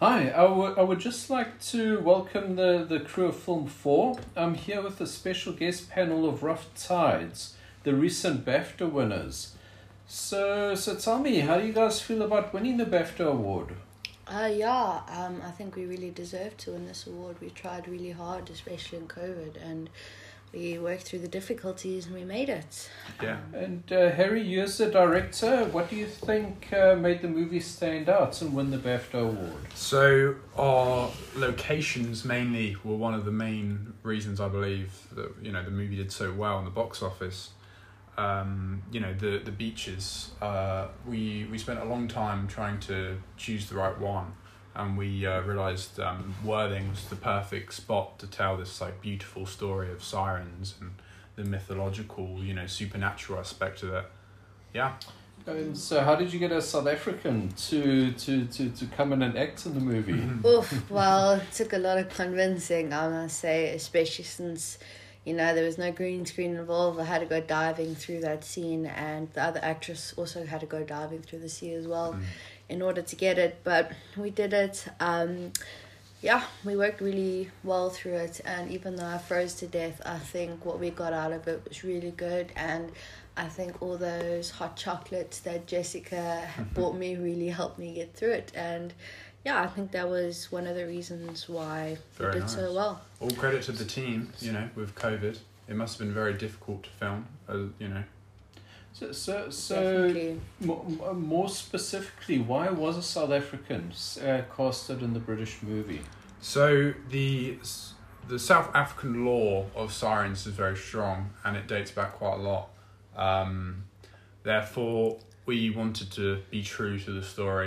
Hi, I would I would just like to welcome the, the crew of Film 4. I'm here with a special guest panel of Rough Tides, the recent BAFTA winners. So, so tell me, how do you guys feel about winning the BAFTA award? Uh, yeah, um, I think we really deserve to win this award. We tried really hard, especially in COVID, and we worked through the difficulties and we made it. Yeah. And uh, Harry, you as the director, what do you think uh, made the movie stand out and win the BAFTA award? So our locations mainly were one of the main reasons I believe that you know the movie did so well in the box office. Um, you know the the beaches. Uh, we we spent a long time trying to choose the right one, and we uh, realized um, Worthing was the perfect spot to tell this like beautiful story of sirens and the mythological, you know, supernatural aspect of it. Yeah. And so, how did you get a South African to, to, to, to come in and act in the movie? Oof, well, it took a lot of convincing, I must say, especially since, you know, there was no green screen involved. I had to go diving through that scene, and the other actress also had to go diving through the sea as well Mm. In order to get it. But we did it. Um, yeah, we worked really well through it, and even though I froze to death, I think what we got out of it was really good. And I think all those hot chocolates that Jessica bought me really helped me get through it. And yeah, I think that was one of the reasons why Very we did so well. All credit to the team, you know, with COVID. It must have been very difficult to film, uh, you know. So, so, so Definitely. more, more specifically, why was a South African uh, casted in the British movie? So the the South African lore of sirens is very strong, and it dates back quite a lot. Um, therefore, we wanted to be true to the story